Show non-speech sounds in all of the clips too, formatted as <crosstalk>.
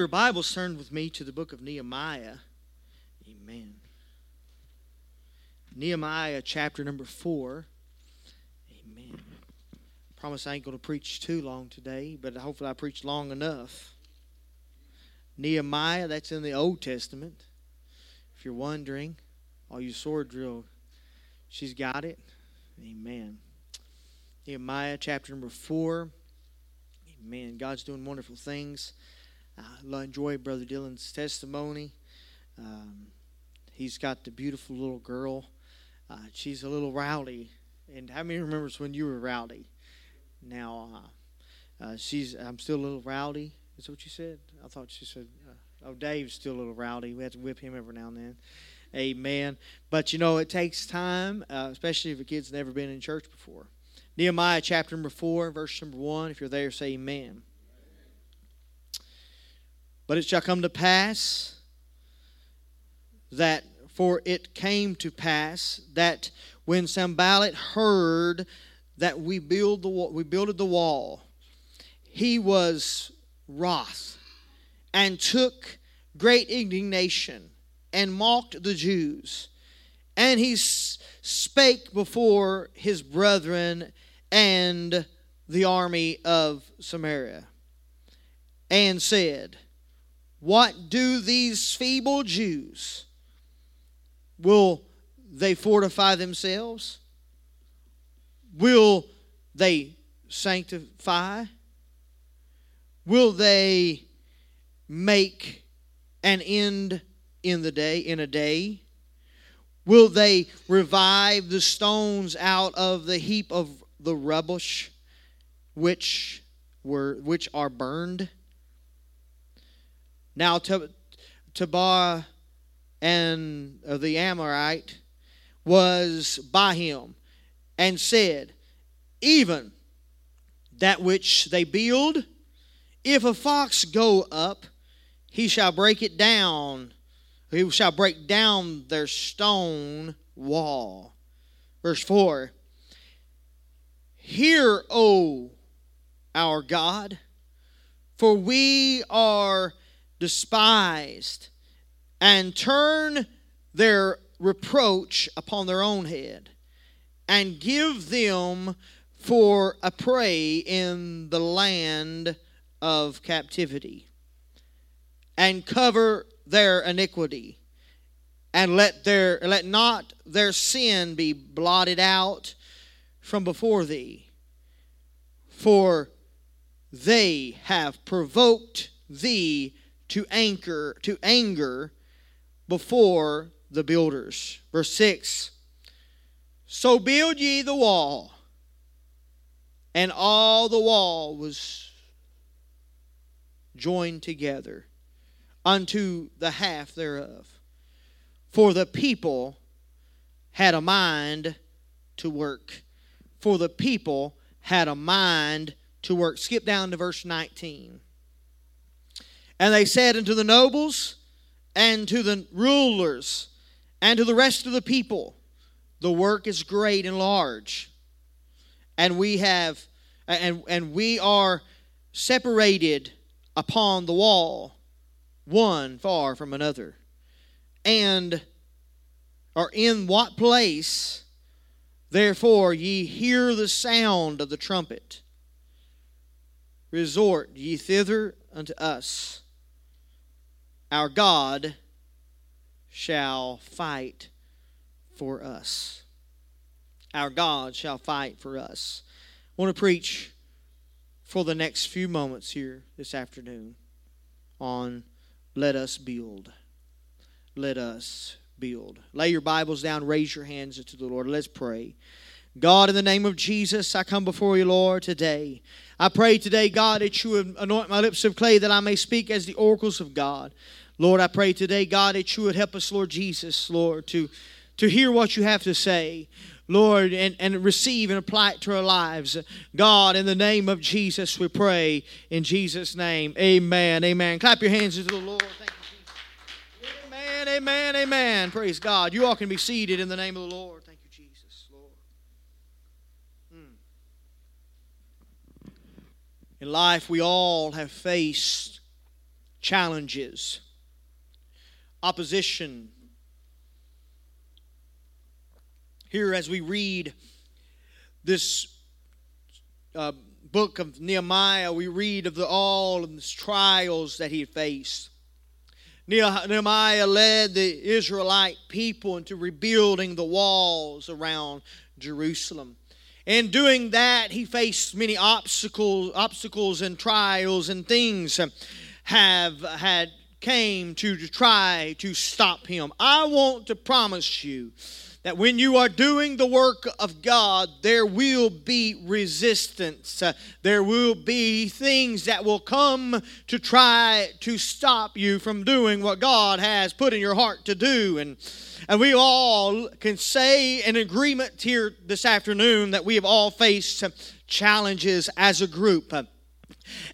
Your Bibles turned with me to the book of Nehemiah. Amen. Nehemiah chapter number 4. Amen. Promise I ain't going to preach too long today, but hopefully I preach long enough. Nehemiah, that's in the Old Testament. If you're wondering, all you sword drill, she's got it. Amen. Nehemiah chapter number 4. Amen. God's doing wonderful things. I enjoy Brother Dylan's testimony. Um, he's got the beautiful little girl. Uh, she's a little rowdy. And how many remembers when you were rowdy? Now, uh, uh, she's. I'm still a little rowdy. Is that what you said? I thought she said. Uh, oh, Dave's still a little rowdy. We have to whip him every now and then. Amen. But you know, it takes time, uh, especially if a kid's never been in church before. Nehemiah chapter number four, verse number one. If you're there, say Amen. But it shall come to pass that, for it came to pass that when Sanballat heard that we build the we builded the wall, he was wroth and took great indignation and mocked the Jews. And he spake before his brethren and the army of Samaria and said, what do these feeble Jews? Will they fortify themselves? Will they sanctify? Will they make an end in the day in a day? Will they revive the stones out of the heap of the rubbish which were which are burned? Now, Tobiah and uh, the Amorite was by him and said, Even that which they build, if a fox go up, he shall break it down. He shall break down their stone wall. Verse 4 Hear, O our God, for we are despised and turn their reproach upon their own head and give them for a prey in the land of captivity and cover their iniquity and let their let not their sin be blotted out from before thee. For they have provoked thee to anchor to anger before the builders. Verse 6 So build ye the wall, and all the wall was joined together unto the half thereof. For the people had a mind to work. For the people had a mind to work. Skip down to verse 19. And they said unto the nobles and to the rulers and to the rest of the people, The work is great and large. And we have and, and we are separated upon the wall, one far from another. And are in what place, therefore, ye hear the sound of the trumpet? Resort ye thither unto us our God shall fight for us. Our God shall fight for us. I want to preach for the next few moments here this afternoon on Let Us Build. Let us build. Lay your Bibles down, raise your hands to the Lord. Let's pray. God, in the name of Jesus, I come before you, Lord, today. I pray today, God, that you anoint my lips of clay that I may speak as the oracles of God. Lord, I pray today, God, that you would help us, Lord Jesus, Lord, to, to hear what you have to say. Lord, and, and receive and apply it to our lives. God, in the name of Jesus, we pray. In Jesus' name, amen. Amen. Clap your hands to the Lord. Thank you, Jesus. Amen, amen, amen. Praise God. You all can be seated in the name of the Lord. Thank you, Jesus, Lord. Hmm. In life, we all have faced challenges, opposition. Here, as we read this uh, book of Nehemiah, we read of the, all of the trials that he faced. Nehemiah led the Israelite people into rebuilding the walls around Jerusalem. In doing that, he faced many obstacles, obstacles and trials and things have had came to try to stop him. I want to promise you that when you are doing the work of God, there will be resistance. Uh, there will be things that will come to try to stop you from doing what God has put in your heart to do. And, and we all can say in agreement here this afternoon that we have all faced challenges as a group.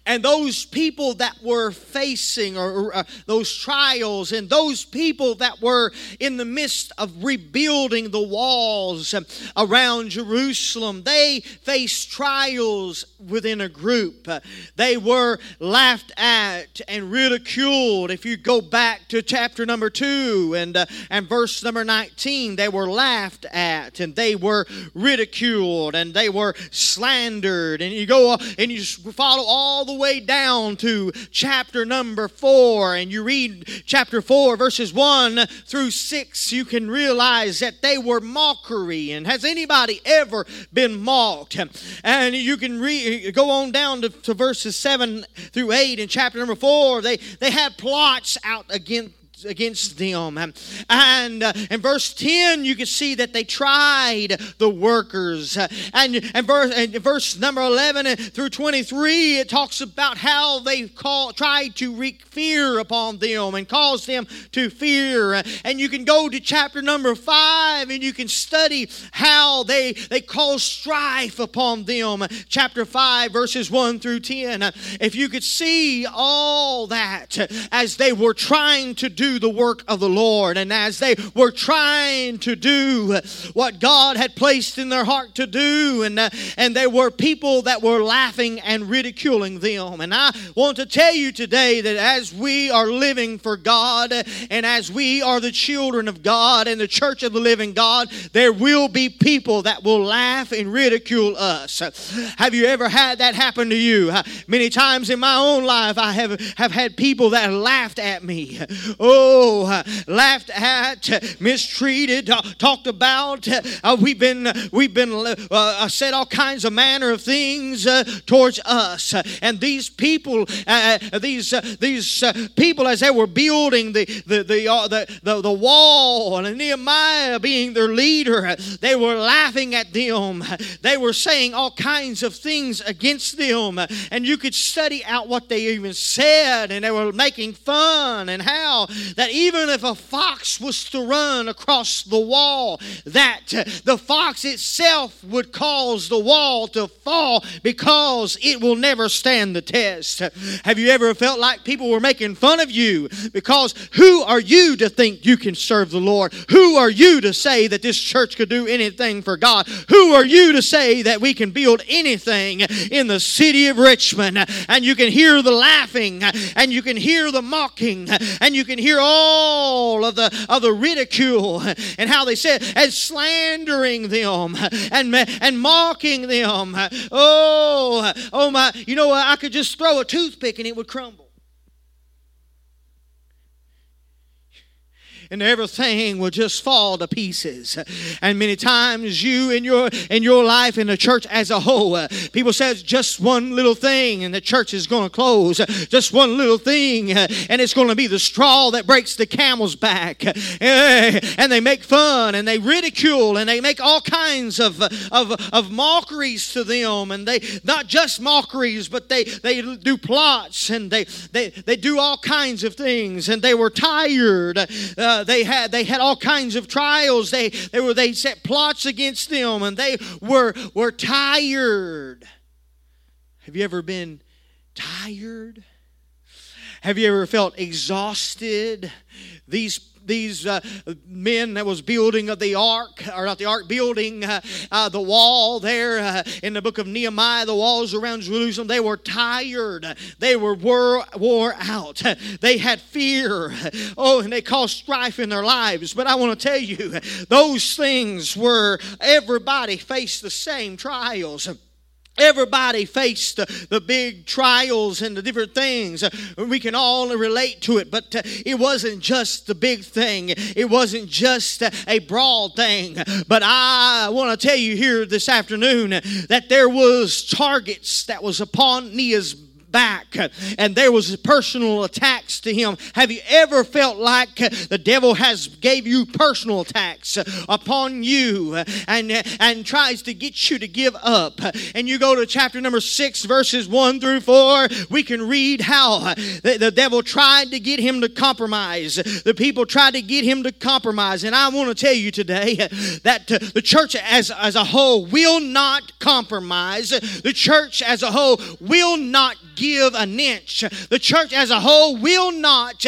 And those people that were facing or, uh, those trials, and those people that were in the midst of rebuilding the walls around Jerusalem, they faced trials within a group. They were laughed at and ridiculed. If you go back to chapter number two and, uh, and verse number 19, they were laughed at and they were ridiculed and they were slandered. And you go uh, and you follow all the way down to chapter number four and you read chapter four, verses one through six, you can realize that they were mockery. And has anybody ever been mocked? And you can read, go on down to, to verses seven through eight in chapter number four. They, they had plots out against against them. And uh, in verse 10, you can see that they tried the workers. And, and, verse, and verse number 11 through 23, it talks about how they call, tried to wreak fear upon them and cause them to fear. And you can go to chapter number 5 and you can study how they, they caused strife upon them. Chapter 5, verses 1 through 10. If you could see all that as they were trying to do the work of the Lord. And as they were trying to do what God had placed in their heart to do, and, uh, and there were people that were laughing and ridiculing them. And I want to tell you today that as we are living for God, and as we are the children of God and the church of the living God, there will be people that will laugh and ridicule us. Have you ever had that happen to you? Many times in my own life, I have, have had people that laughed at me. Oh, oh, laughed at, mistreated, talked about. Uh, we've been we've been uh, uh, said all kinds of manner of things towards us, and these people, these these people, as they were building the the the, the, the wall, and Nehemiah being their leader, they were laughing at them. They were saying all kinds of things against them, and you could study out what they even said, and they were making fun and how that even if a fox was to run across the wall, that the fox itself would cause the wall to fall because it will never stand the test. Have you ever felt like people were making fun of you? Because who are you to think you can serve the Lord? Who are you to say that this church could do anything for God? Who are you to say that we can build anything in the city of Richmond? And you can hear the laughing, and you can hear the mocking, and you can hear all of the, of the ridicule and how they said, and slandering them and, and mocking them. Oh, oh my, you know, I could just throw a toothpick and it would crumble. And everything will just fall to pieces. And many times you in your in your life in the church as a whole, uh, people says just one little thing and the church is going to close. Just one little thing uh, and it's going to be the straw that breaks the camel's back. Uh, and they make fun and they ridicule and they make all kinds of of, of mockeries to them and they not just mockeries but they they do plots and they they they do all kinds of things and they were tired uh, they had they had all kinds of trials. They they were they set plots against them, and they were were tired. Have you ever been tired? Have you ever felt exhausted? These these uh, men that was building of the ark, or not the ark, building uh, uh, the wall there uh, in the book of Nehemiah, the walls around Jerusalem, they were tired. They were wore, wore out. <laughs> They had fear. <laughs> Oh, and they caused strife in their lives. But I want to tell you, <laughs> those things were everybody faced the same trials. Everybody faced the, big trials and the different things. We can all relate to it, but uh, it wasn't just the big thing. It wasn't just a broad thing. But I want to tell you here this afternoon that there was targets that was upon Nehemiah's back and there was personal attacks to him. Have you ever felt like the devil has gave you personal attacks upon you and and tries to get you to give up? And you go to chapter number 6 verses 1 through 4 we can read how the, the devil tried to get him to compromise. The people tried to get him to compromise. And i want to tell you today that the church as as a whole will not compromise. The church as a whole will not give an inch. The church as a whole will not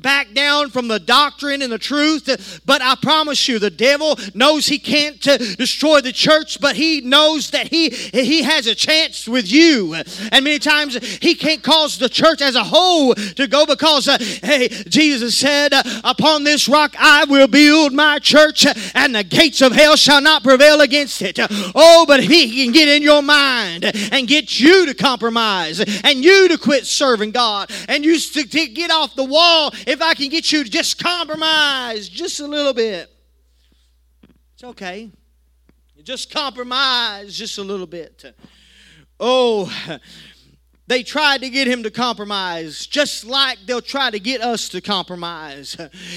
back down from the doctrine and the truth. But I promise you, the devil knows he can't destroy the church, but he knows that he, he has a chance with you. And many times he can't cause the church as a whole to go because, uh, hey, Jesus said, Upon this rock I will build my church, and the gates of hell shall not prevail against it. Oh, but he can get in your mind and get you to compromise and you to quit serving God and you to, to get off the wall if I can get you to just compromise just a little bit. It's okay. Just compromise just a little bit. Oh, they tried to get him to compromise, just like they'll try to get us to compromise.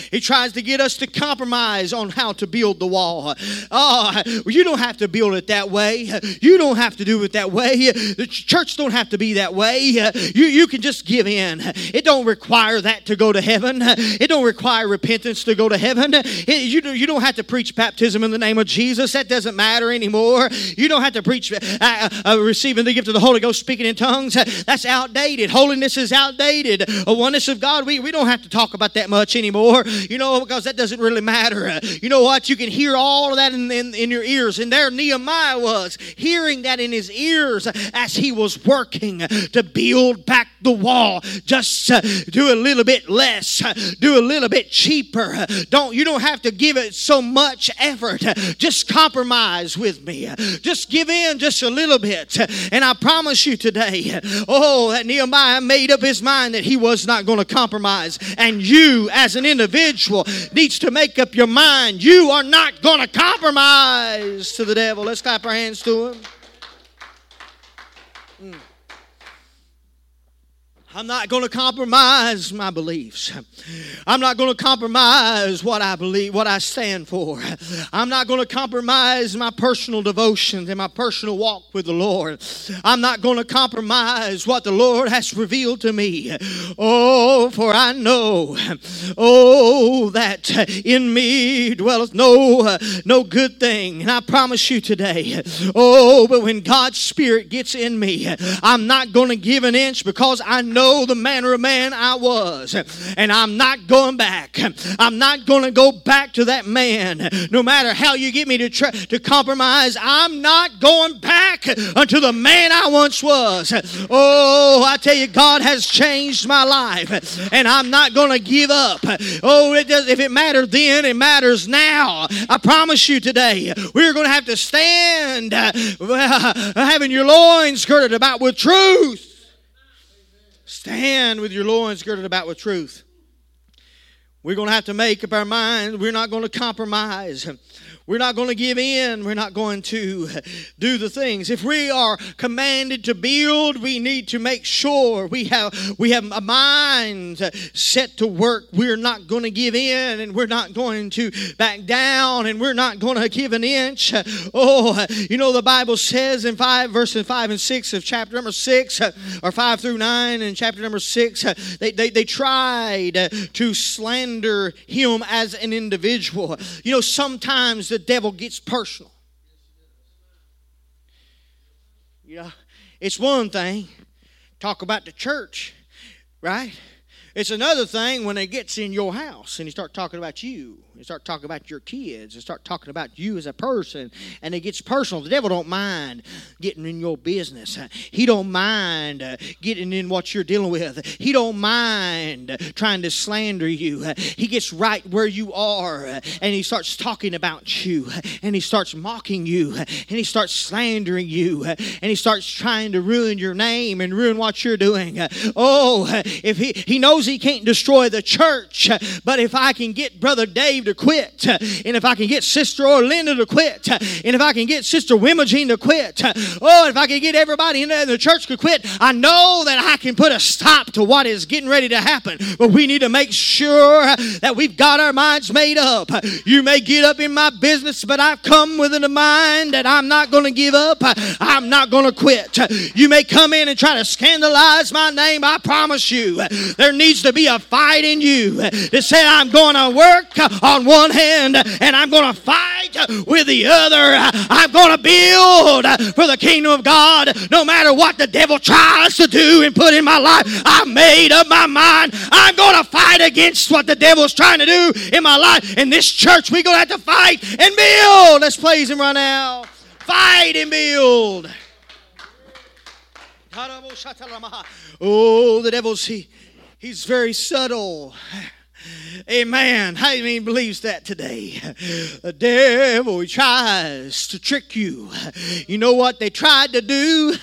He tries to get us to compromise on how to build the wall. Oh, you don't have to build it that way. You don't have to do it that way. The church don't have to be that way. You, you can just give in. It don't require that to go to heaven. It don't require repentance to go to heaven. It, you, you don't have to preach baptism in the name of Jesus. That doesn't matter anymore. You don't have to preach uh, uh, receiving the gift of the Holy Ghost, speaking in tongues. That's outdated. Holiness is outdated. A oneness of God, we, we don't have to talk about that much anymore, you know, because that doesn't really matter. You know what? You can hear all of that in, in, in your ears. And there Nehemiah was, hearing that in his ears as he was working to build back the wall. Just uh, do a little bit less, do a little bit cheaper. Don't you don't have to give it so much effort. Just compromise with me. Just give in just a little bit. And I promise you today, Oh, that Nehemiah made up his mind that he was not going to compromise. And you, as an individual, needs to make up your mind. You are not going to compromise to the devil. Let's clap our hands to him. I'm not going to compromise my beliefs. I'm not going to compromise what I believe, what I stand for. I'm not going to compromise my personal devotions and my personal walk with the Lord. I'm not going to compromise what the Lord has revealed to me. Oh, for I know, oh, that in me dwelleth no, no good thing. And I promise you today, oh, but when God's Spirit gets in me, I'm not going to give an inch because I know know the manner of man I was. And I'm not going back. I'm not going to go back to that man. No matter how you get me to, try, to compromise, I'm not going back unto the man I once was. Oh, I tell you, God has changed my life. And I'm not going to give up. Oh, it does, if it mattered then, it matters now. I promise you today, we're going to have to stand uh, <laughs> having your loins girded about with truth. Stand with your loins girded about with truth. We're going to have to make up our minds. We're not going to compromise. We're not going to give in. We're not going to do the things. If we are commanded to build, we need to make sure we have we have a mind set to work. We're not going to give in and we're not going to back down and we're not going to give an inch. Oh, you know the Bible says in 5 verses 5 and 6 of chapter number 6 or 5 through 9 and chapter number 6 they, they, they tried to slander him as an individual. You know sometimes the devil gets personal. You know, it's one thing talk about the church, right? It's another thing when it gets in your house and you start talking about you. You start talking about your kids and start talking about you as a person and it gets personal. The devil don't mind getting in your business. He don't mind uh, getting in what you're dealing with. He don't mind trying to slander you. He gets right where you are uh, and he starts talking about you uh, and he starts mocking you uh, and he starts slandering you and he starts trying to ruin your name and ruin what you're doing. Oh, if he he knows he can't destroy the church, but if I can get brother Dave to quit, and if I can get Sister Orlinda to quit, and if I can get Sister Wimogene to quit, oh, if I can get everybody in the church to quit, I know that I can put a stop to what is getting ready to happen. But we need to make sure that we've got our minds made up. You may get up in my business, but I've come with a mind that I'm not going to give up. I'm not going to quit. You may come in and try to scandalize my name. I promise you, there needs to be a fight in you that say, I'm going to work on one hand and I'm going to fight with the other. I'm going to build for the kingdom of God no matter what the devil tries to do and put in my life. I've made up my mind. I'm going to fight against what the devil's trying to do in my life. In this church, we're going to have to fight and build. Let's praise him right now. Fight and build. Oh, the devil's he, he's very subtle. Amen. How many believes that today? The devil tries to trick you. You know what they tried to do?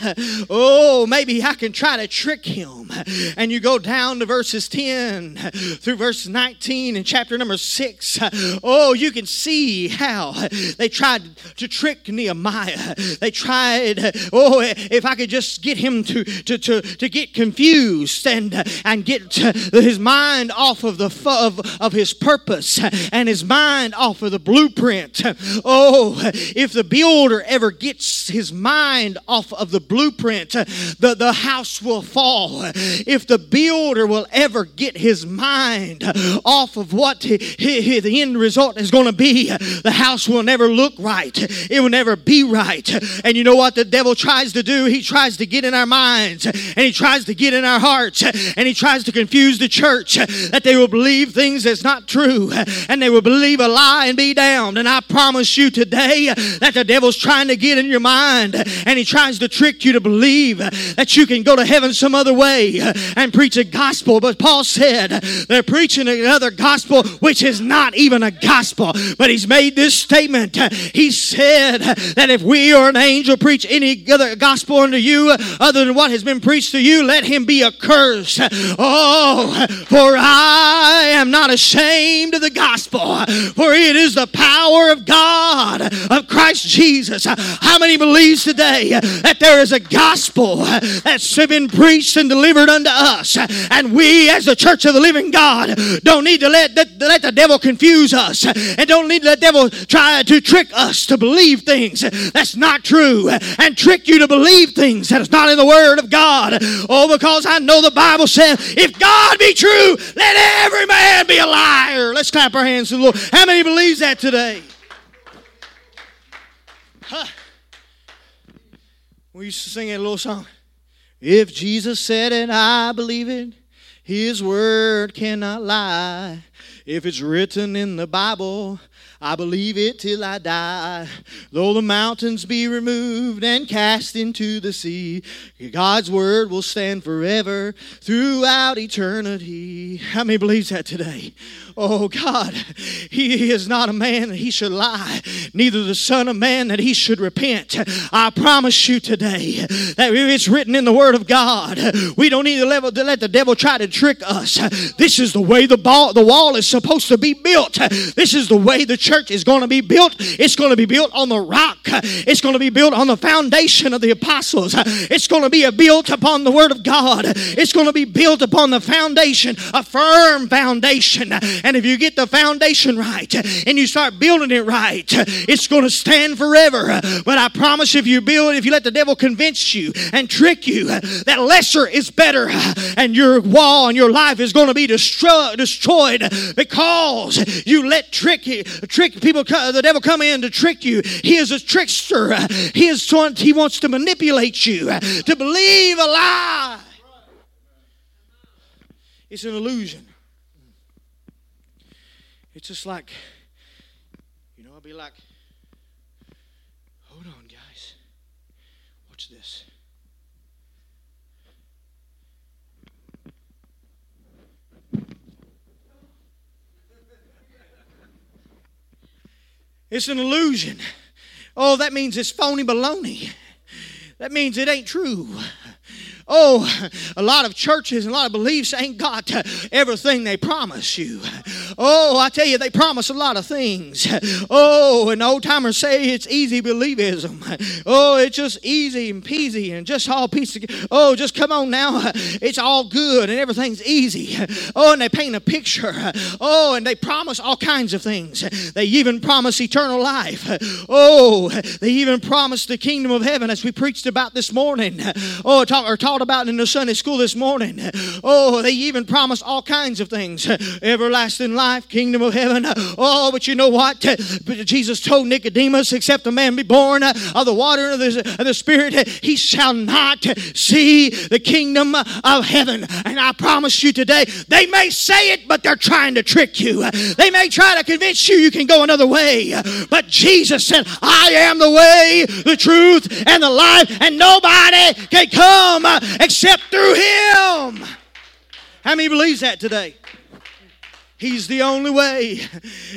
Oh, maybe I can try to trick him. And you go down to verses 10 through verse 19 in chapter number 6. Oh, you can see how they tried to trick Nehemiah. They tried, oh, if I could just get him to, to, to, to get confused and, and get his mind off of the of, of his purpose and his mind off of the blueprint. Oh, if the builder ever gets his mind off of the blueprint, the, the house will fall. If the builder will ever get his mind off of what he, he, the end result is going to be, the house will never look right. It will never be right. And you know what the devil tries to do? He tries to get in our minds and he tries to get in our hearts and he tries to confuse the church that they will believe believe things that's not true and they will believe a lie and be damned. And I promise you today that the devil's trying to get in your mind and he tries to trick you to believe that you can go to heaven some other way and preach a gospel. But Paul said they're preaching another gospel which is not even a gospel. But he's made this statement. He said that if we or an angel preach any other gospel unto you other than what has been preached to you, let him be accursed. Oh, for I I am not ashamed of the gospel, for it is the power of God of Christ Jesus. How many believes today that there is a gospel that's been preached and delivered unto us, and we, as the church of the living God, don't need to let, let, let the devil confuse us, and don't need let the devil try to trick us to believe things that's not true, and trick you to believe things that is not in the Word of God. Oh, because I know the Bible says, if God be true, let every man man be a liar. Let's clap our hands to the Lord. How many believes that today? Huh. We used to sing a little song. If Jesus said it, I believe it. His word cannot lie. If it's written in the Bible, I believe it till I die. Though the mountains be removed and cast into the sea, God's word will stand forever throughout eternity. How many believes that today? Oh God, He is not a man that He should lie, neither the Son of Man that He should repent. I promise you today that it's written in the Word of God. We don't need to let the devil try to trick us. This is the way the, ball, the wall is supposed to be built. This is the way the church is going to be built. It's going to be built on the rock. It's going to be built on the foundation of the apostles. It's going to be built upon the Word of God. It's going to be built upon the foundation, a firm foundation. If you get the foundation right and you start building it right, it's going to stand forever. But I promise if you build, if you let the devil convince you and trick you that lesser is better and your wall and your life is going to be destroy, destroyed because you let trick, trick people, the devil come in to trick you. He is a trickster. He is he wants to manipulate you to believe a lie. It's an illusion. It's just like, you know, I'll be like, hold on, guys. Watch this. It's an illusion. Oh, that means it's phony baloney. That means it ain't true. Oh, a lot of churches and a lot of beliefs ain't got everything they promise you. Oh, I tell you, they promise a lot of things. Oh, and old timers say it's easy believism. Oh, it's just easy and peasy and just all piece oh, just come on now. It's all good and everything's easy. Oh, and they paint a picture. Oh, and they promise all kinds of things. They even promise eternal life. Oh, they even promise the kingdom of heaven as we preached about this morning. Oh, talk, or taught about in the Sunday school this morning. Oh, they even promise all kinds of things. Everlasting life, kingdom of heaven. Oh, but you know what? Jesus told Nicodemus, except a man be born of the water and of the Spirit, he shall not see the kingdom of heaven. And I promise you today, they may say it, but they're trying to trick you. They may try to convince you you can go another way. But Jesus said, I am the way, the truth, and the life, and nobody can come except through Him. How many believes that today? He's the only way.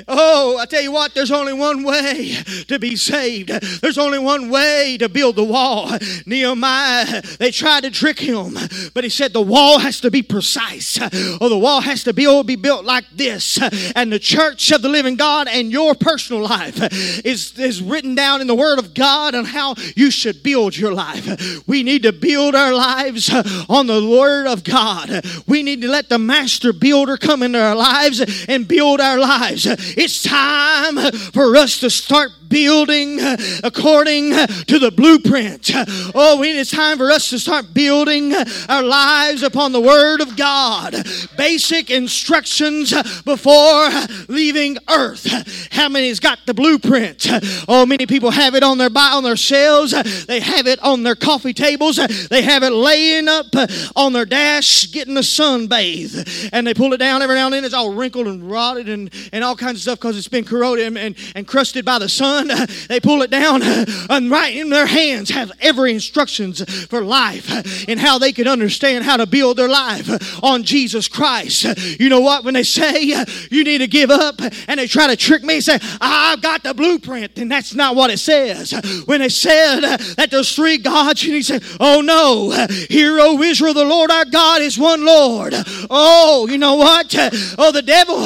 Oh, I tell you what, there's only one way to be saved. There's only one way to build the wall. Nehemiah, they tried to trick him, but he said the wall has to be precise. Or the wall has to be, oh, be built like this. And the church of the living God and your personal life is, is written down in the Word of God on how you should build your life. We need to build our lives on the Word of God. We need to let the master builder come into our lives lives and build our lives. It's time for us to start building according to the blueprint. Oh, it's time for us to start building our lives upon the Word of God. Basic instructions before leaving earth. How many's got the blueprint? Oh, many people have it on their on their shelves. They have it on their coffee tables. They have it laying up on their dash, getting a sunbathe, and they pull it down every now and then. It's all wrinkled and rotted and, and all kinds of stuff because it's been corroded and, and, and crusted by the sun. Uh, they pull it down uh, and right in their hands have every instructions for life uh, and how they can understand how to build their life on Jesus Christ. You know what? When they say you need to give up and they try to trick me say, I've got the blueprint, and that's not what it says. When they said that there's three gods, and he said, Oh no, hear, O Israel, the Lord our God is one Lord. Oh, you know what? Oh, the devil,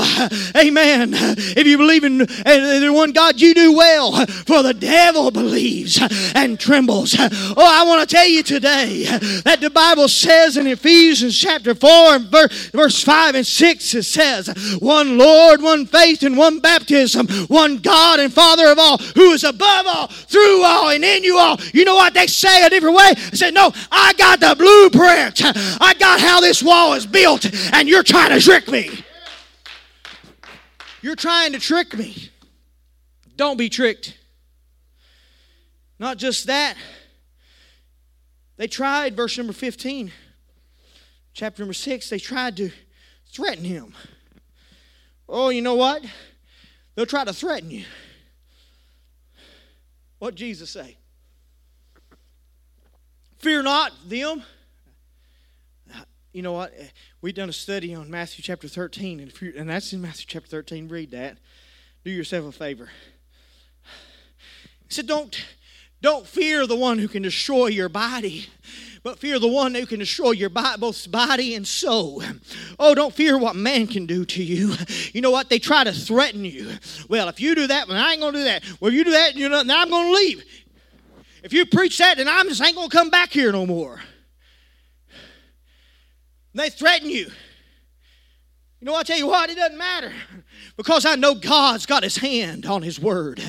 amen. If you believe in the one God, you do well, for the devil believes and trembles. Oh, I want to tell you today that the Bible says in Ephesians chapter 4 and verse 5 and 6, it says, One Lord, one faith, and one baptism, one God and Father of all, who is above all, through all, and in you all. You know what they say a different way? They say, No, I got the blueprint. I got how this wall is built, and you're trying to trick me. You're trying to trick me. Don't be tricked. Not just that, they tried, verse number 15, chapter number 6, they tried to threaten him. Oh, you know what? They'll try to threaten you. What Jesus say? Fear not them you know what? We've done a study on Matthew chapter 13, and, you, and that's in Matthew chapter 13. Read that. Do yourself a favor. He said, Don't, don't fear the one who can destroy your body, but fear the one who can destroy your body, both body and soul. Oh, don't fear what man can do to you. You know what? They try to threaten you. Well, if you do that, well, I ain't to do that. Well, you do that, you know, then I'm to leave. If you preach that, then I'm just ain't to come back here no more. They threaten you. You know, I tell you what, it doesn't matter because I know God's got His hand on His Word.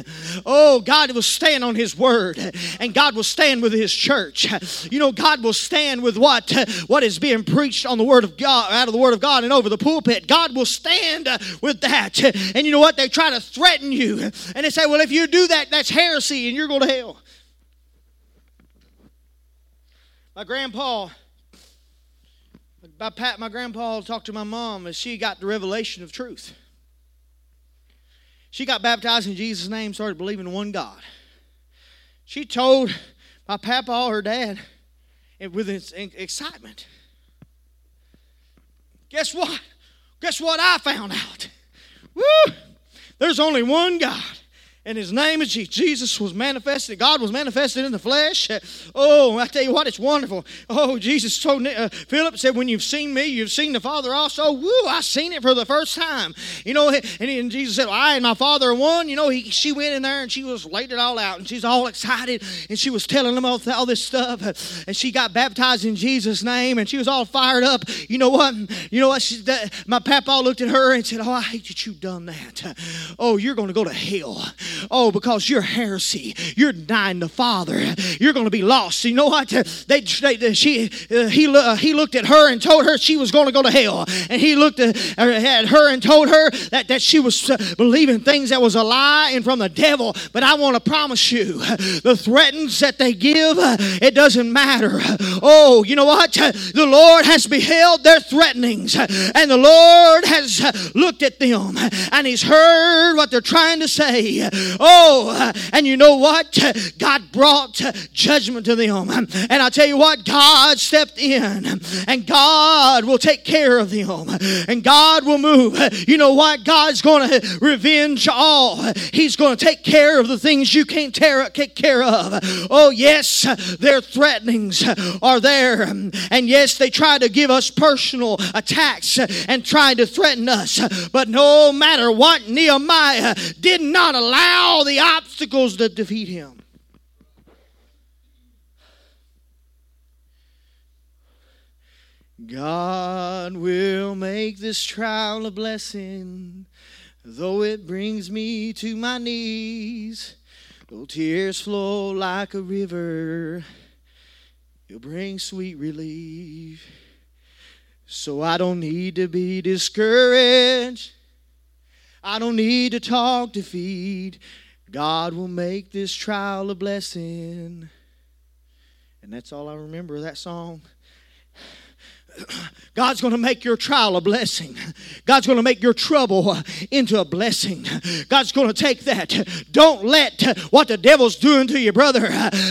Oh, God will stand on His Word, and God will stand with His church. You know, God will stand with what what is being preached on the Word of God, out of the Word of God, and over the pulpit. God will stand with that. And you know what? They try to threaten you, and they say, "Well, if you do that, that's heresy, and you're going to hell." My grandpa my, Pat, my grandpa talked to my mom, and she got the revelation of truth. She got baptized in Jesus' name, started believing in one God. She told my papa, her dad, with excitement. Guess what? Guess what I found out? Woo! There's only one God and his name is Jesus. Was manifested. God was manifested in the flesh. Oh, I tell you what, it's wonderful. Oh, Jesus told uh, Philip said, "When you've seen me, you've seen the Father also." Woo! I seen it for the first time. You know, and, and Jesus said, "I and my Father are one." You know, he, she went in there and she was laid it all out, and she's all excited, and she was telling them all, all this stuff, and she got baptized in Jesus' name, and she was all fired up. You know what? You know what? She, that, my papa looked at her and said, "Oh, I hate that you've done that. Oh, you're going to go to hell." Oh, because you're heresy. You're denying the Father. You're going to be lost. You know what? They, they she, uh, he, uh, he looked at her and told her she was going to go to hell. And he looked at, uh, at her and told her that, that she was uh, believing things that was a lie and from the devil. But I want to promise you, the threats that they give, it doesn't matter. Oh, you know what? The Lord has beheld their threatenings, and the Lord has looked at them, and He's heard what they're trying to say. Oh, and you know what? God brought judgment to them. And I tell you what, God stepped in and God will take care of them and God will move. You know what? God's going to revenge all. He's going to take care of the things you can't take care of. Oh, yes, their threatenings are there. And yes, they try to give us personal attacks and try to threaten us. But no matter what, Nehemiah did not allow all the obstacles that defeat him. God will make this trial a blessing, though it brings me to my knees. Though tears flow like a river, He'll bring sweet relief. So I don't need to be discouraged. I don't need to talk defeat. God will make this trial a blessing. And that's all I remember of that song. <clears throat> God's going to make your trial a blessing. God's going to make your trouble into a blessing. God's going to take that. Don't let what the devil's doing to your brother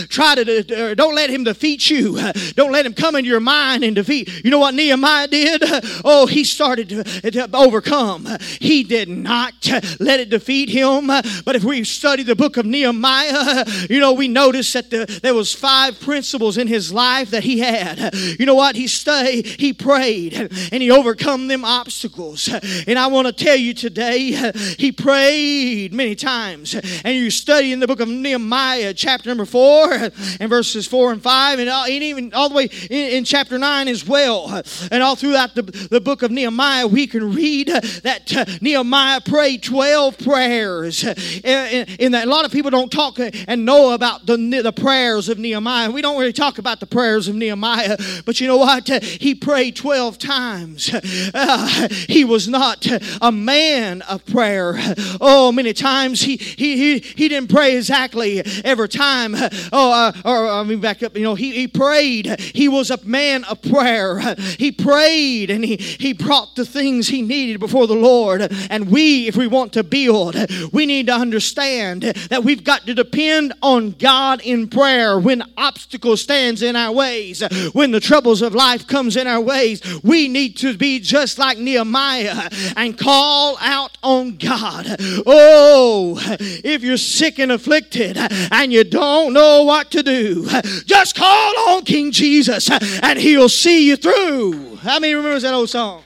try to, don't let him defeat you. Don't let him come into your mind and defeat. You know what Nehemiah did? Oh, he started to overcome. He did not let it defeat him. But if we study the book of Nehemiah, you know, we notice that the, there was five principles in his life that he had. You know what? He stayed, he prayed and he overcome them obstacles. And I want to tell you today, he prayed many times. And you study in the book of Nehemiah, chapter number four, and verses four and five, and, even all the way in, chapter nine as well. And all throughout the, the book of Nehemiah, we can read that Nehemiah prayed 12 prayers. In that, a lot of people don't talk and know about the, the prayers of Nehemiah. We don't really talk about the prayers of Nehemiah, but you know what? He prayed 12 12 times. <laughs> Uh, he was not a man of prayer. Oh, many times he, he, he, he didn't pray exactly every time. Oh, uh, or I mean, back up, you know, he, he prayed. He was a man of prayer. He prayed and he, he brought the things he needed before the Lord. And we, if we want to build, we need to understand that we've got to depend on God in prayer when obstacle stands in our ways, when the troubles of life comes in our ways, we need to be just like Nehemiah and call out on God. Oh, if you're sick and afflicted and you don't know what to do, just call on King Jesus and he'll see you through. How many remembers that old song?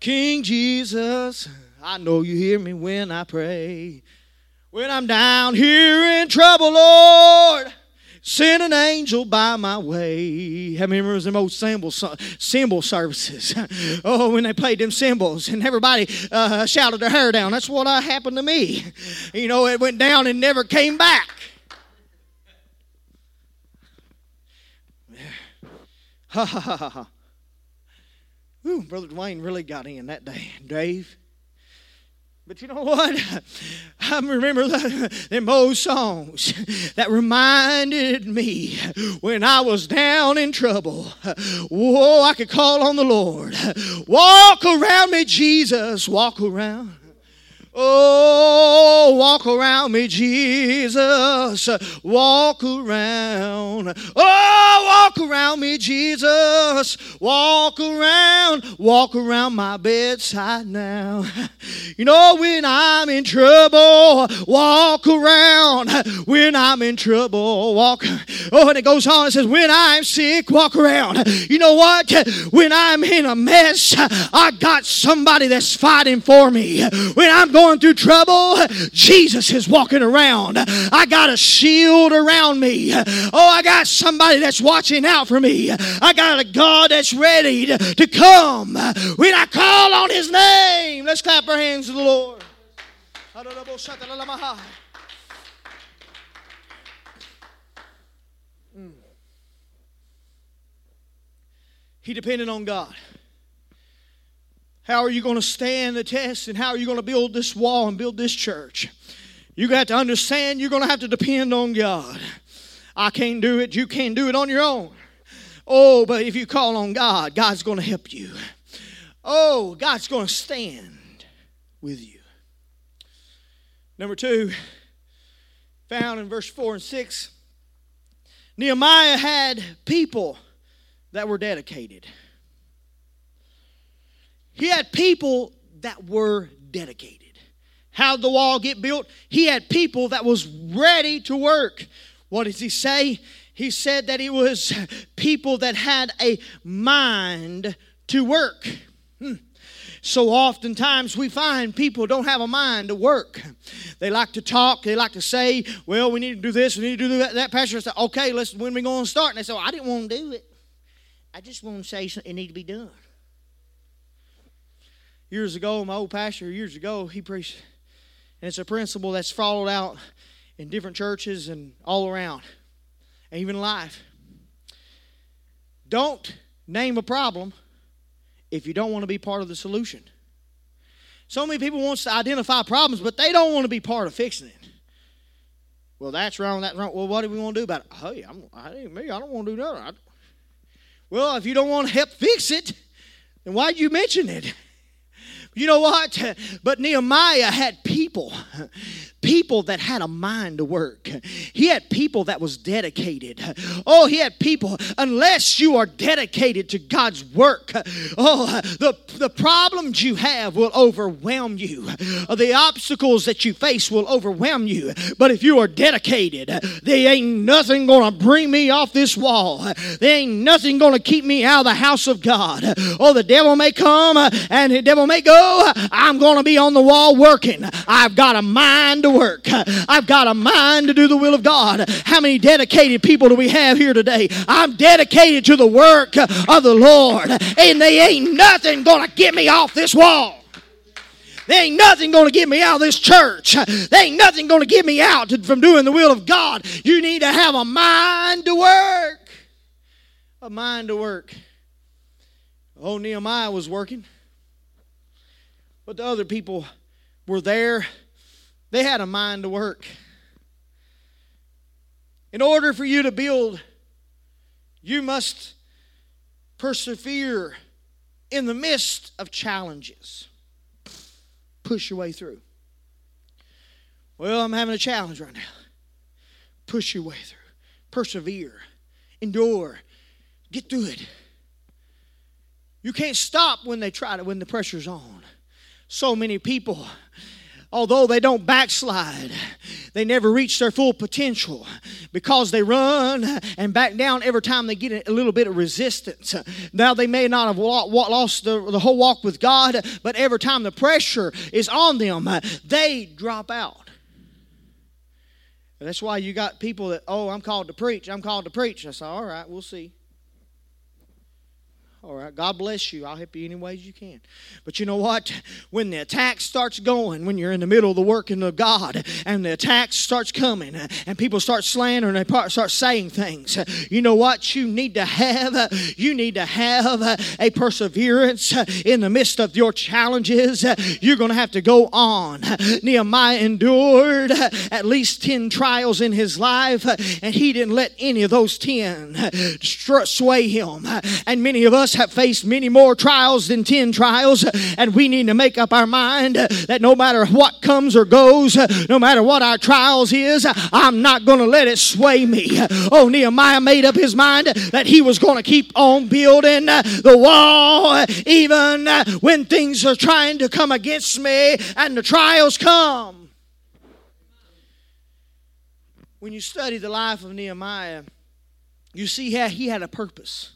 King Jesus, I know you hear me when I pray. When I'm down here in trouble, Lord. Send an angel by my way. How many remember them old cymbal, cymbal services? <laughs> oh, when they played them cymbals and everybody uh, shouted their hair down. That's what uh, happened to me. <laughs> You know, it went down and never came back. <laughs> Ha ha ha ha. Ooh, Brother Dwayne really got in that day. Dave, But you know what? <laughs> I remember the, them old songs that reminded me when I was down in trouble. Whoa, I could call on the Lord. Walk around me, Jesus, walk around. Oh, walk around me, Jesus. Walk around. Oh, walk around me, Jesus. Walk around. Walk around my bedside now. You know, when I'm in trouble, walk around. When I'm in trouble, walk. Oh, and it goes on. It says, when I'm sick, walk around. You know what? When I'm in a mess, I got somebody that's fighting for me. When I'm going going through trouble, Jesus is walking around. I got a shield around me. Oh, I got somebody that's watching out for me. I got a God that's ready to, to come when I call on His name. Let's clap our hands to the Lord. Hmm. He depended on God. How are you going to stand the test and how are you going to build this wall and build this church? You got to understand you're going to have to depend on God. I can't do it, you can't do it on your own. Oh, but if you call on God, God's going to help you. Oh, God's going to stand with you. Number two, found in verse 4 and 6, Nehemiah had people that were dedicated. He had people that were dedicated. How'd the wall get built? He had people that was ready to work. What does he say? He said that it was <laughs> people that had a mind to work. Hmm. So oftentimes we find people don't have a mind to work. They like to talk. They like to say, "Well, we need to do this. We need to do that." That pastor said, "Okay, let's when we going to start?" And they say, well, "I didn't want to do it. I just want to say it need to be done." Years ago, my old pastor years ago, he preached, and it's a principle that's followed out in different churches and all around, and even life. Don't name a problem if you don't want to be part of the solution. So many people want to identify problems, but they don't want to be part of fixing it. Well, that's wrong. That's wrong. Well, what do we want to do about it? Oh, hey, I'm, I ain't me. I don't want to do nothing. well, if you don't want to help fix it, then why'd you mention it? You know what? <laughs> But Nehemiah had people, people that had a mind to work. He had people that was dedicated. Oh, he had people, unless you are dedicated to God's work, oh, the, the problems you have will overwhelm you. The obstacles that you face will overwhelm you. But if you are dedicated, they ain't nothing to bring me off this wall. There ain't nothing to keep me out of the house of God. Oh, the devil may come and the devil may go I'm to be on the wall working. I've got a mind to work. I've got a mind to do the will of God. How many dedicated people do we have here today? I'm dedicated to the work of the Lord, and they ain't nothing to get me off this wall. There ain't nothing going to get me out of this church. There ain't nothing going to get me out from doing the will of God. You need to have a mind to work. A mind to work. Oh, Nehemiah was working. But the other people were there. They had a mind to work. In order for you to build, you must persevere in the midst of challenges. Push your way through. Well, I'm having a challenge right now. Push your way through. Persevere. Endure. Get through it. You can't stop when they try to when the pressure's on so many people although they don't backslide, they never reach their full potential because they run and back down every time they get a little bit of resistance. Now, they may not have lost the, the whole walk with God, but every time the pressure is on them, they drop out. that's why you got people that, oh, I'm called to preach. I'm called to preach. I said, all right, we'll see. All right, God bless you. I'll help you any ways you can. But you know what? When the attack starts going, when you're in the middle of the working of God, and the attack starts coming, and people start slandering, and they start saying things, you know what? You need to have, you need to have a perseverance in the midst of your challenges. You're going to have to go on. Nehemiah endured at least 10 trials in his life, and he didn't let any of those 10 sway him. And many of us have faced many more trials than 10 trials, and we need to make up our mind that no matter what comes or goes, no matter what our trials is, I'm not going to let it sway me. Oh, Nehemiah made up his mind that he was going to keep on building the wall even when things are trying to come against me and the trials come. When you study the life of Nehemiah, you see how he had a purpose.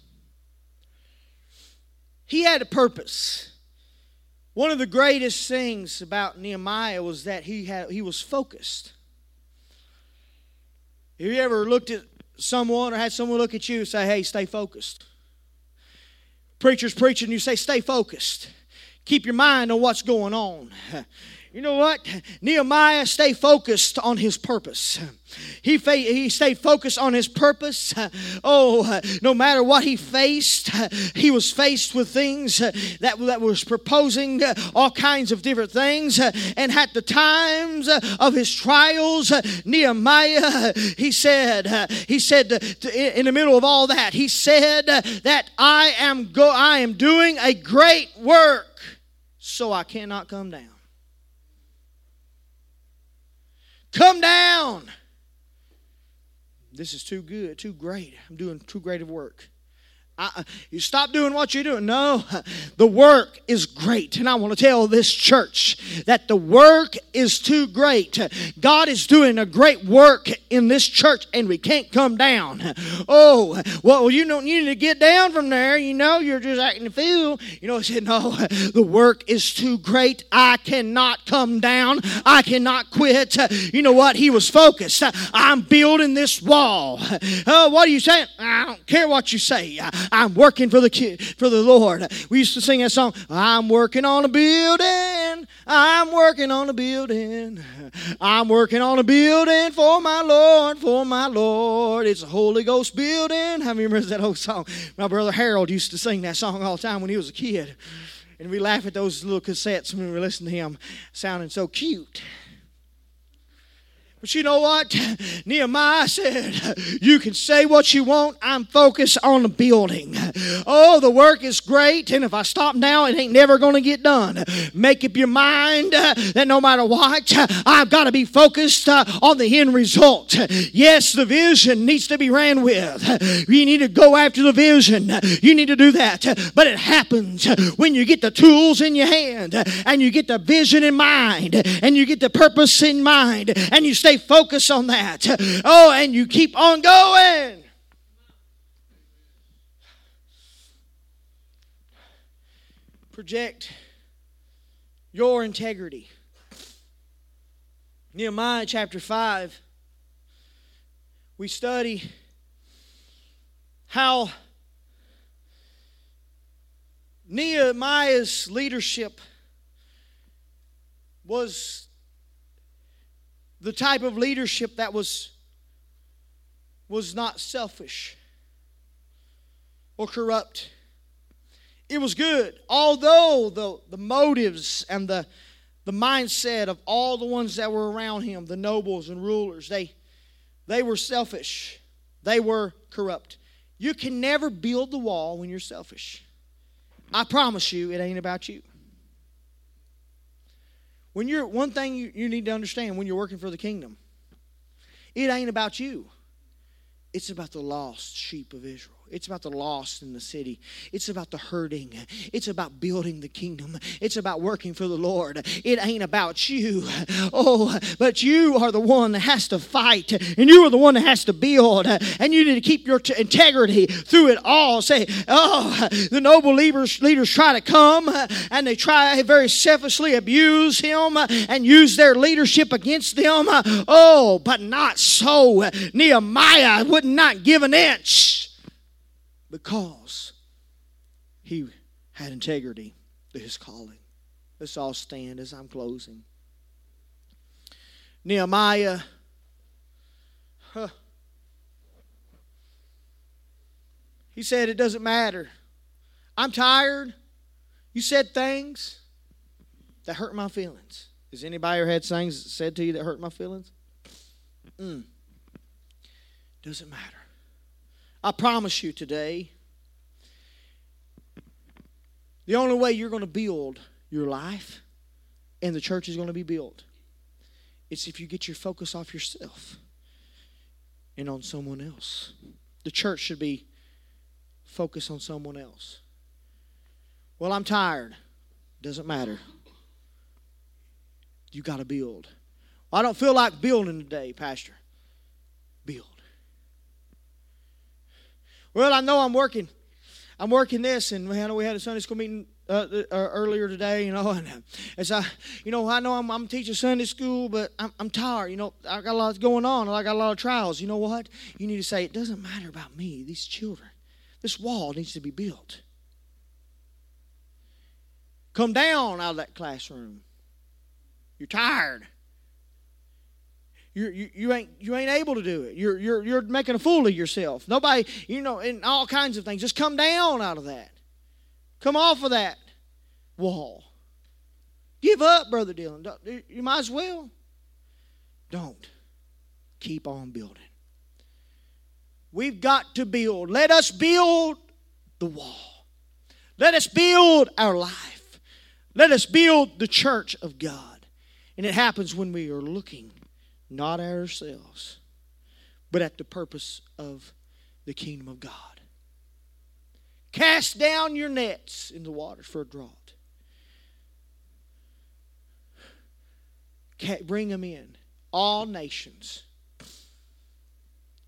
He had a purpose. One of the greatest things about Nehemiah was that he had he was focused. Have you ever looked at someone or had someone look at you and say, hey, stay focused? Preacher's preaching, you say, stay focused. Keep your mind on what's going on. <laughs> You know what? Nehemiah stayed focused on his purpose. He, fa- he stayed focused on his purpose. Oh, no matter what he faced, he was faced with things that, that was proposing all kinds of different things. And at the times of his trials, Nehemiah, he said, he said in the middle of all that, he said that I am go I am doing a great work, so I cannot come down. Come down. This is too good, too great. I'm doing too great of work. I, you stop doing what you're doing. No, the work is great. And I want to tell this church that the work is too great. God is doing a great work in this church and we can't come down. Oh, well, you don't you need to get down from there. You know, you're just acting a fool. You know, I said, no, the work is too great. I cannot come down. I cannot quit. You know what? He was focused. I'm building this wall. Oh, what are you saying? I don't care what you say. I'm working for the for the Lord. We used to sing that song. I'm working on a building. I'm working on a building. I'm working on a building for my Lord, for my Lord. It's a Holy Ghost building. How many remember that old song? My brother Harold used to sing that song all the time when he was a kid. And we laugh at those little cassettes when we listen to him sounding so cute. But you know what? <laughs> Nehemiah said, You can say what you want. I'm focused on the building. Oh, the work is great. And if I stop now, it ain't never going to get done. Make up your mind that no matter what, I've got to be focused uh, on the end result. Yes, the vision needs to be ran with. You need to go after the vision. You need to do that. But it happens when you get the tools in your hand and you get the vision in mind and you get the purpose in mind and you stay stay focused on that. Oh, and you keep on going. Project your integrity. Nehemiah chapter 5, we study how Nehemiah's leadership was the type of leadership that was was not selfish or corrupt. It was good. Although the, the motives and the, the mindset of all the ones that were around him, the nobles and rulers, they, they were selfish. They were corrupt. You can never build the wall when you're selfish. I promise you, it ain't about you. When you're one thing you, you need to understand when you're working for the kingdom, it ain't about you. It's about the lost sheep of Israel. It's about the lost in the city. It's about the hurting. It's about building the kingdom. It's about working for the Lord. It ain't about you. Oh, but you are the one that has to fight, and you are the one that has to build, and you need to keep your t- integrity through it all. Say, oh, the noble leaders, leaders try to come, and they try very selfishly abuse him and use their leadership against them. Oh, but not so. Nehemiah would not give an inch because he had integrity to his calling. Let's all stand as I'm closing. Nehemiah. Huh. He said, It doesn't matter. I'm tired. You said things that hurt my feelings. Has anybody ever had things said to you that hurt my feelings? Mm. Doesn't matter. I promise you today, the only way you're going to build your life and the church is going to be built is if you get your focus off yourself and on someone else. The church should be focused on someone else. Well, I'm tired. Doesn't matter. You got to build. Well, I don't feel like building today, Pastor. Build. Well, I know I'm working. I'm working this, and had, we had a Sunday school meeting uh, uh, earlier today, you know, <laughs> and as I, you know, I know I'm, I'm teaching Sunday school, but I'm, I'm tired. You know, I got a lot going on. I got a lot of trials. You know what? You need to say it doesn't matter about me. These children, this wall needs to be built. Come down out of that classroom. You're tired. You're, you, you ain't you ain't able to do it. You're, you're, you're making a fool of yourself. Nobody, you know, and all kinds of things. Just come down out of that. Come off of that wall. Give up, Brother Dylan. You might as well. Don't. Keep on building. We've got to build. Let us build the wall. Let us build our life. Let us build the church of God. And it happens when we are looking not ourselves, but at the purpose of the kingdom of God. Cast down your nets in the waters for a draught. Bring them in. All nations.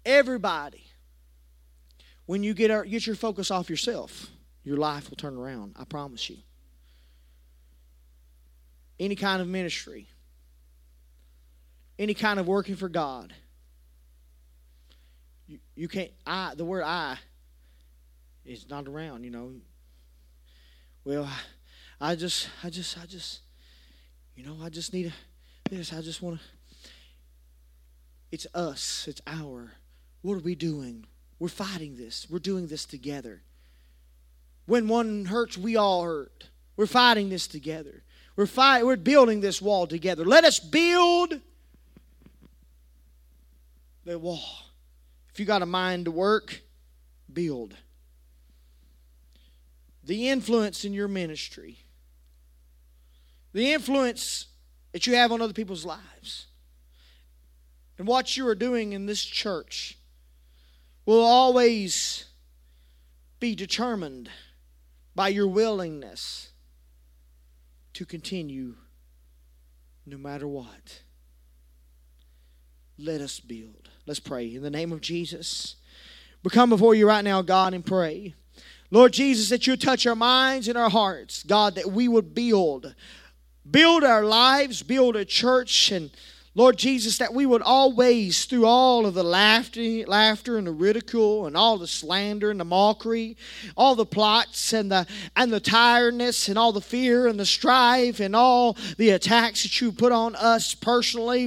Everybody. When you get, our, get your focus off yourself, your life will turn around. I promise you. Any kind of ministry any kind of working for God. You, you can't, I, the word I is not around, you know. Well, I, just, I just, I just, you know, I just need a, this. I just want to. It's us. It's our. What are we doing? We're fighting this. We're doing this together. When one hurts, we all hurt. We're fighting this together. We're fight, We're building this wall together. Let us build the wall. If you got a mind to work, build. The influence in your ministry, the influence that you have on other people's lives, and what you are doing in this church will always be determined by your willingness to continue no matter what. Let us build. Let's pray. In the name of Jesus, we come before you right now, God, and pray. Lord Jesus, that you touch our minds and our hearts, God, that we would build. Build our lives, build a church, and Lord Jesus, that we would always, through all of the laughter, laughter and the ridicule and all the slander and the mockery, all the plots and the and the tiredness and all the fear and the strife and all the attacks that you put on us personally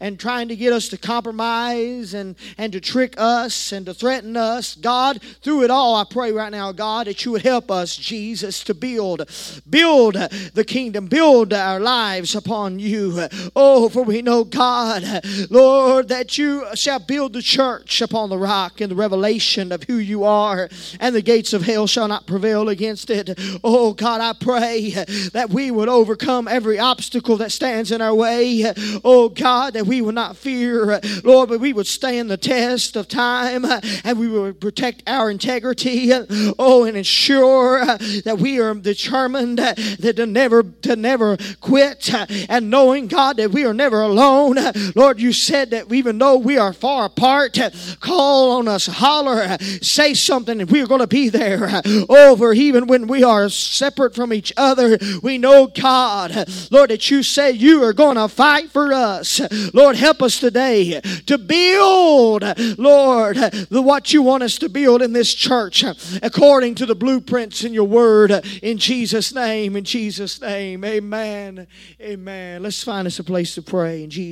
and trying to get us to compromise and, and to trick us and to threaten us, God, through it all, I pray right now, God, that you would help us, Jesus, to build, build the kingdom, build our lives upon you. Oh, for we know God, Lord, that you shall build the church upon the rock and the revelation of who you are, and the gates of hell shall not prevail against it. Oh, God, I pray that we would overcome every obstacle that stands in our way. Oh, God, that we would not fear, Lord, but we would stand the test of time and we would protect our integrity. Oh, and ensure that we are determined that to never to never quit and knowing, God, that we are never alone alone. Lord, you said that even though we are far apart, call on us, holler, say something, and we're going to be there. Over even when we are separate from each other, we know, God, Lord, that you say you are going to fight for us. Lord, help us today to build, Lord, the what you want us to build in this church according to the blueprints in your word. In Jesus' name, in Jesus' name, amen. Amen. Let's find us a place to pray in Jesus.